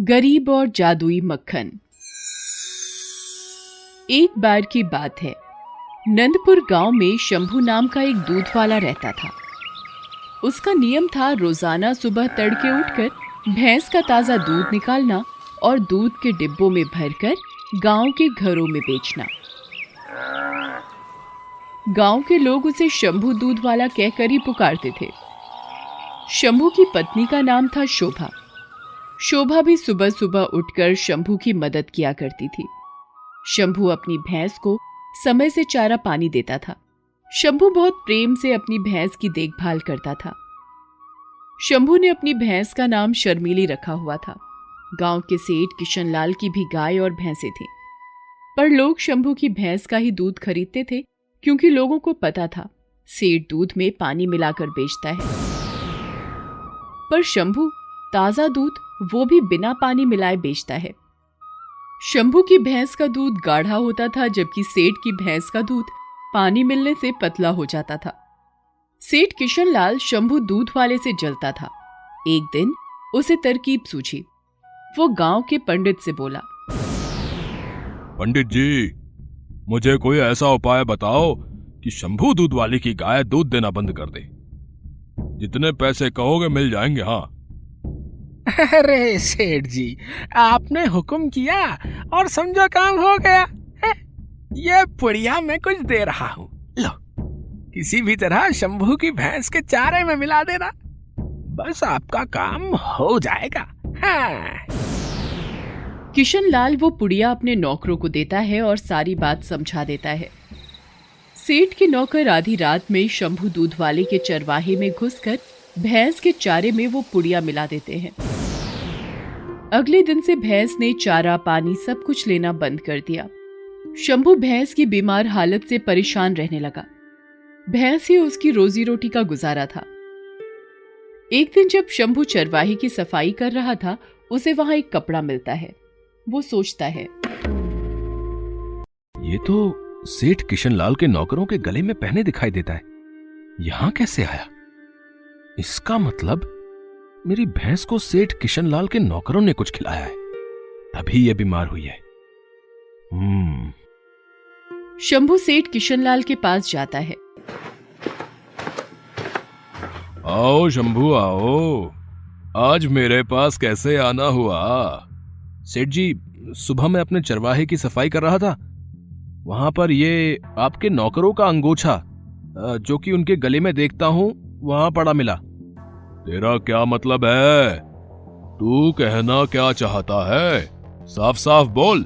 गरीब और जादुई मक्खन। एक बार की बात है। नंदपुर गाँव में शंभू नाम का एक दूध वाला रहता था। उसका नियम था रोज़ाना सुबह तड़के उठकर भैंस का ताज़ा दूध निकालना और दूध के डिब्बों में भरकर गाँव के घरों में बेचना। गाँव के लोग उसे शंभू दूध वाला कहकर ही पुकारते थे। शंभू की पत्नी का नाम था शोभा। शोभा भी सुबह सुबह उठकर शंभू की मदद किया करती थी। शंभू अपनी भैंस को समय से चारा पानी देता था। शंभू बहुत प्रेम से अपनी भैंस की देखभाल करता था। शंभू ने अपनी भैंस का नाम शर्मीली रखा हुआ था। गाँव के सेठ किशनलाल की भी गाय और भैंसे थी। पर लोग शंभू की भैंस का ही दूध खरीदते थे क्योंकि लोगों को पता था, सेठ दूध में पानी मिलाकर बेचता है। पर शंभू ताज़ा दूध वो भी बिना पानी मिलाए बेचता है। शंभू की भैंस का दूध गाढ़ा होता था, जबकि सेठ की भैंस का दूध पानी मिलने से पतला हो जाता था। सेठ किशनलाल शंभू दूध वाले से जलता था। एक दिन उसे तरकीब सूझी। वो गाँव के पंडित से बोला, पंडित जी, मुझे कोई ऐसा उपाय बताओ कि शंभू दूध वाले की गाय दूध देना बंद कर दे। जितने पैसे कहोगे मिल जाएँगे हाँ। अरे सेठ जी, आपने हुक्म किया और समझो काम हो गया, है? ये पुड़िया मैं कुछ दे रहा हूँ लो, किसी भी तरह शंभू की भैंस के चारे में मिला देना बस आपका काम हो जाएगा हाँ। किशन लाल वो पुड़िया अपने नौकरों को देता है और सारी बात समझा देता है सेठ के नौकर आधी रात में शंभू दूध वाले के चरवाहे में घुसकर भैंस के चारे में वो पुड़िया मिला देते हैं। अगले दिन से भैंस ने चारा, पानी सब कुछ लेना बंद कर दिया। शंभू भैंस की बीमार हालत से परेशान रहने लगा। भैंस ही उसकी रोजी रोटी का गुजारा था। एक दिन जब शंभू चरवाही की सफ़ाई कर रहा था, उसे वहाँ एक कपड़ा मिलता है। वो सोचता है, ये तो सेठ किशनलाल के नौकरों के गले में पहने दिखाई देता है। यहाँ कैसे आया? इसका मतलब मेरी भैंस को सेठ किशनलाल के नौकरों ने कुछ खिलाया है। तभी यह बीमार हुई है। हम्म। शंभू सेठ किशनलाल के पास जाता है। आओ शंभू आओ। आज मेरे पास कैसे आना हुआ? सेठ जी सुबह मैं अपने चरवाहे की सफ़ाई कर रहा था। वहाँ पर ये आपके नौकरों का अंगोछा जो कि उनके गले में देखता हूँ वहाँ पड़ा मिला। तेरा क्या मतलब है? तू कहना क्या चाहता है? साफ़ साफ़ बोल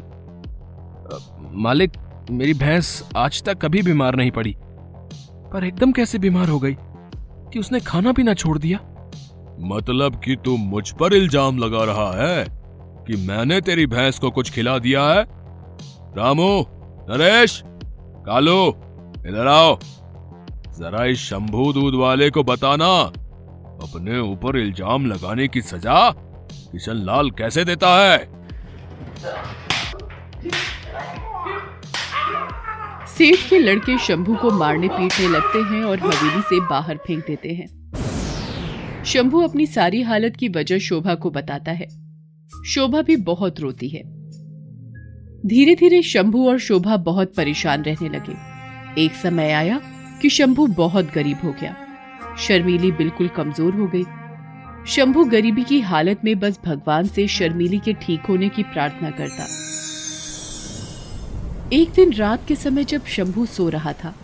मालिक, मेरी भैंस आज तक कभी बीमार नहीं पड़ी। पर एकदम कैसे बीमार हो गई कि उसने खाना पीना छोड़ दिया? मतलब कि तू मुझ पर इल्ज़ाम लगा रहा है कि मैंने तेरी भैंस को कुछ खिला दिया है? रामू, नरेश, कालू, इधर आओ। जरा इस शंभू दूध वाले को बताना। अपने ऊपर इल्ज़ाम लगाने की सजा किशन लाल कैसे देता है? सेठ के लड़के शंभू को मारने पीटने लगते हैं और हवेली से बाहर फेंक देते हैं। शंभू अपनी सारी हालत की वजह शोभा को बताता है। शोभा भी बहुत रोती है। धीरे धीरे शंभू और शोभा बहुत परेशान रहने लगे। एक समय आया कि शंभू बहुत गरीब हो गया। शर्मीली बिल्कुल कमज़ोर हो गई। शंभू गरीबी की हालत में बस भगवान से शर्मीली के ठीक होने की प्रार्थना करता। एक दिन रात के समय जब शंभू सो रहा था,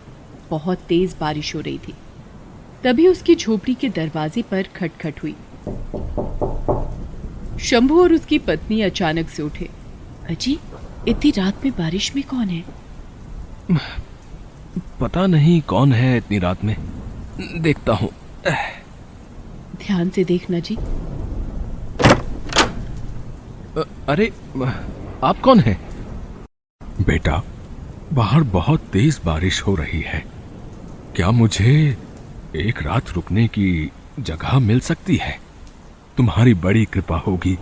बहुत तेज बारिश हो रही थी। तभी उसकी झोपड़ी के दरवाजे पर खटखट हुई। शंभू और उसकी पत्नी अचानक से उठे। अजी, इतनी रात में बारिश में कौन है? पता नहीं कौन है इतनी रात में। देखता हूँ। ध्यान से देखना जी। अरे आप कौन हैं? बेटा बाहर बहुत तेज बारिश हो रही है। क्या मुझे एक रात रुकने की जगह मिल सकती है? तुम्हारी बड़ी कृपा होगी।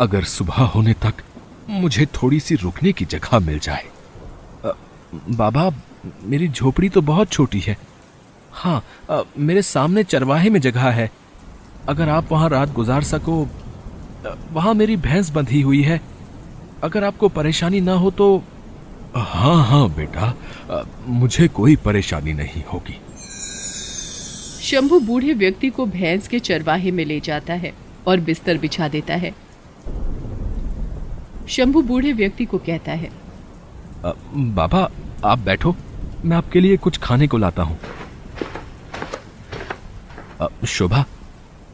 अगर सुबह होने तक मुझे थोड़ी सी रुकने की जगह मिल जाए। बाबा मेरी झोपड़ी तो बहुत छोटी है। हाँ आ, मेरे सामने चरवाहे में जगह है। अगर आप वहाँ रात गुजार सको वहाँ मेरी भैंस बंधी हुई है। अगर आपको परेशानी ना हो तो हाँ हाँ बेटा मुझे कोई परेशानी नहीं होगी। शंभू बूढ़े व्यक्ति को भैंस के चरवाहे में ले जाता है और बिस्तर बिछा देता है। शंभू बूढ़े व्यक्ति को कहता है आ, बाबा आप बैठो मैं आपके लिए कुछ खाने को लाता हूँ। शोभा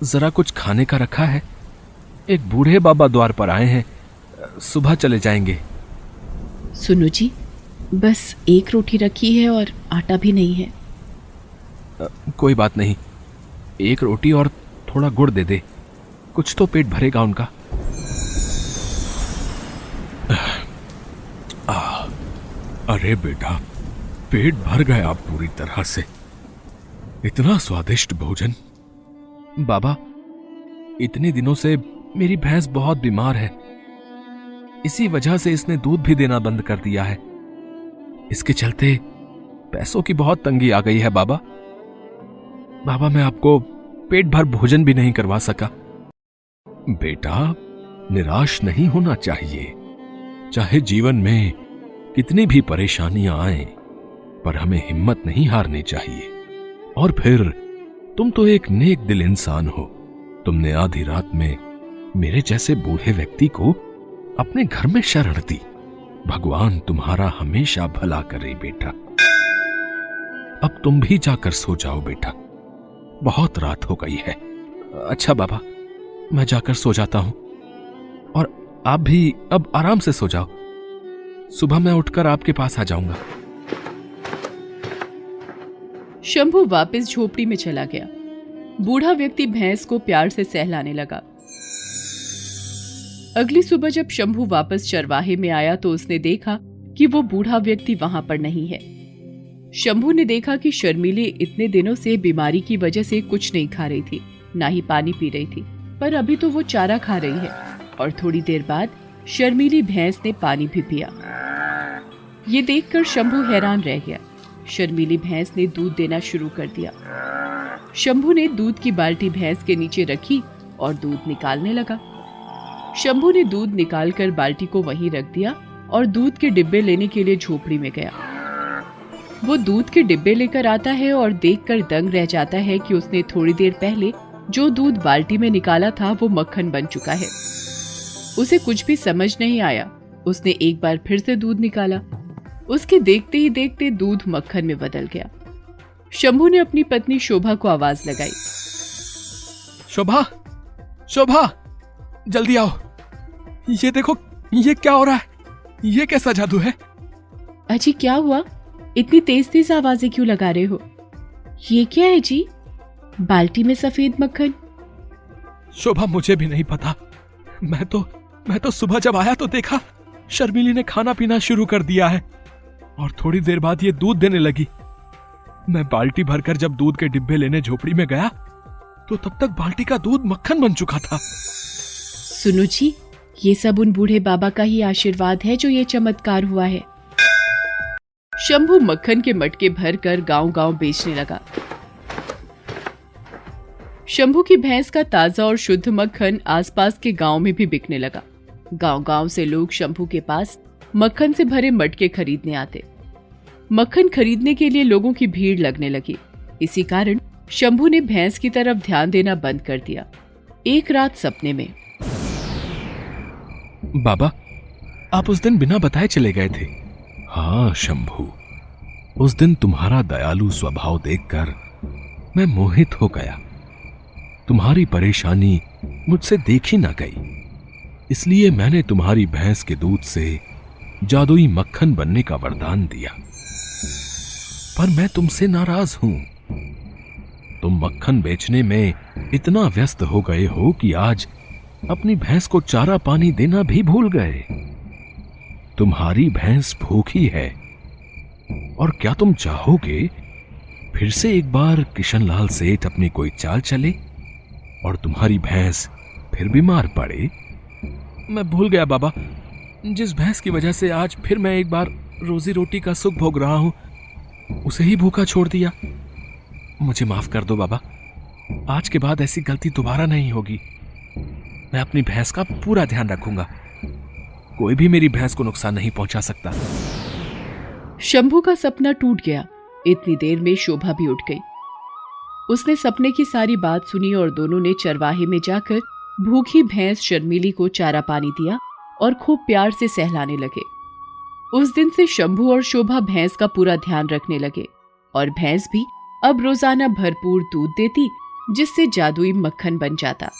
जरा कुछ खाने का रखा है? एक बूढ़े बाबा द्वार पर आए हैं। सुबह चले जाएँगे। सुनो जी बस एक रोटी रखी है और आटा भी नहीं है। कोई बात नहीं। एक रोटी और थोड़ा गुड़ दे दे। कुछ तो पेट भरेगा उनका। आ, अरे बेटा पेट भर गया पूरी तरह से। इतना स्वादिष्ट भोजन। बाबा, इतने दिनों से मेरी भैंस बहुत बीमार है। इसी वजह से इसने दूध भी देना बंद कर दिया है। इसके चलते पैसों की बहुत तंगी आ गई है, बाबा। बाबा, मैं आपको पेट भर भोजन भी नहीं करवा सका। बेटा, निराश नहीं होना चाहिए। चाहे जीवन में कितनी भी परेशानियाँ आए, पर हमें हिम्मत नहीं हारनी चाहिए। और फिर, तुम तो एक नेक दिल इंसान हो। तुमने आधी रात में मेरे जैसे बूढ़े व्यक्ति को अपने घर में शरण दी। भगवान तुम्हारा हमेशा भला करे बेटा। अब तुम भी जाकर सो जाओ बेटा। बहुत रात हो गई है। अच्छा बाबा, मैं जाकर सो जाता हूँ। और आप भी अब आराम से सो जाओ। सुबह मैं उठकर आपके पास आ जाऊँगा। शंभू वापस झोपड़ी में चला गया। बूढ़ा व्यक्ति भैंस को प्यार से सहलाने लगा। अगली सुबह जब शंभू वापस चरवाहे में आया तो उसने देखा कि वो बूढ़ा व्यक्ति वहाँ पर नहीं है। शंभू ने देखा कि शर्मिली इतने दिनों से बीमारी की वजह से कुछ नहीं खा रही थी, ना ही पानी पी रही थी, पर अभी तो वो चारा खा रही है। और थोड़ी देर बाद शर्मिली भैंस ने पानी भी पिया। ये देखकर शंभू हैरान रह गया। शर्मिली भैंस ने दूध देना शुरू कर दिया। शंभू ने दूध की बाल्टी भैंस के नीचे रखी और दूध निकालने लगा। शंभू ने दूध निकालकर बाल्टी को वहीं रख दिया और दूध के डिब्बे लेने के लिए झोपड़ी में गया। वो दूध के डिब्बे लेकर आता है और देखकर दंग रह जाता है कि उसने थोड़ी देर पहले जो दूध बाल्टी में निकाला था, वो मक्खन बन चुका है। उसे कुछ भी समझ नहीं आया। उसने एक बार फिर से दूध निकाला। उसके देखते ही देखते दूध मक्खन में बदल गया। शंभू ने अपनी पत्नी शोभा को आवाज़ लगाई। शोभा शोभा जल्दी आओ। ये देखो ये क्या हो रहा है? ये कैसा जादू है? अजी क्या हुआ? इतनी तेज तेज आवाज़ें क्यों लगा रहे हो? ये क्या है जी? बाल्टी में सफ़ेद मक्खन। शोभा मुझे भी नहीं पता। मैं तो मैं तो सुबह जब आया तो देखा शर्मिली ने खाना पीना शुरू कर दिया है। और थोड़ी देर बाद ये दूध देने लगी। मैं बाल्टी भरकर जब दूध के डिब्बे लेने झोपड़ी में गया तो तब तक बाल्टी का दूध मक्खन बन चुका था। सुनो जी ये सब उन बूढ़े बाबा का ही आशीर्वाद है जो ये चमत्कार हुआ है। शंभू मक्खन के मटके भर कर गाँव गाँव बेचने लगा। शंभू की भैंस का ताज़ा और शुद्ध मक्खन आसपास के गाँव में भी बिकने लगा। गाँव गाँव से लोग शंभू के पास मक्खन से भरे मटके खरीदने आते। मक्खन खरीदने के लिए लोगों की भीड़ लगने लगी। इसी कारण शंभू ने भैंस की तरफ़ ध्यान देना बंद कर दिया। एक रात सपने में। बाबा, आप उस दिन बिना बताए चले गए थे। हाँ शंभू। उस दिन तुम्हारा दयालु स्वभाव देखकर मैं मोहित हो गया। तुम्हारी परेशानी मुझसे देखी ना गई। इसलिए मैंने तुम्हारी भैंस के दूध से जादुई मक्खन बनने का वरदान दिया। पर मैं तुमसे नाराज़ हूँ। तुम मक्खन बेचने में इतना व्यस्त हो गए हो कि आज अपनी भैंस को चारा पानी देना भी भूल गए। तुम्हारी भैंस भूखी है। और क्या तुम चाहोगे, फिर से एक बार किशनलाल सेठ अपनी कोई चाल चले और तुम्हारी भैंस फिर बीमार पड़े? मैं भूल गया बाबा। जिस भैंस की वजह से आज फिर मैं एक बार रोजी रोटी का सुख भोग रहा हूँ, उसे ही भूखा छोड़ दिया। मुझे माफ़ कर दो बाबा। आज के बाद ऐसी गलती दोबारा नहीं होगी। मैं अपनी भैंस का पूरा ध्यान रखूँगा। कोई भी मेरी भैंस को नुकसान नहीं पहुँचा सकता। शंभू का सपना टूट गया। इतनी देर में शोभा भी उठ गई। उसने सपने की सारी बात सुनी और दोनों ने चरवाहे में जाकर भूखी भैंस शर्मिली को चारा पानी दिया। और खूब प्यार से सहलाने लगे। उस दिन से शंभु और शोभा भैंस का पूरा ध्यान रखने लगे और भैंस भी अब रोज़ाना भरपूर दूध देती, जिससे जादुई मक्खन बन जाता।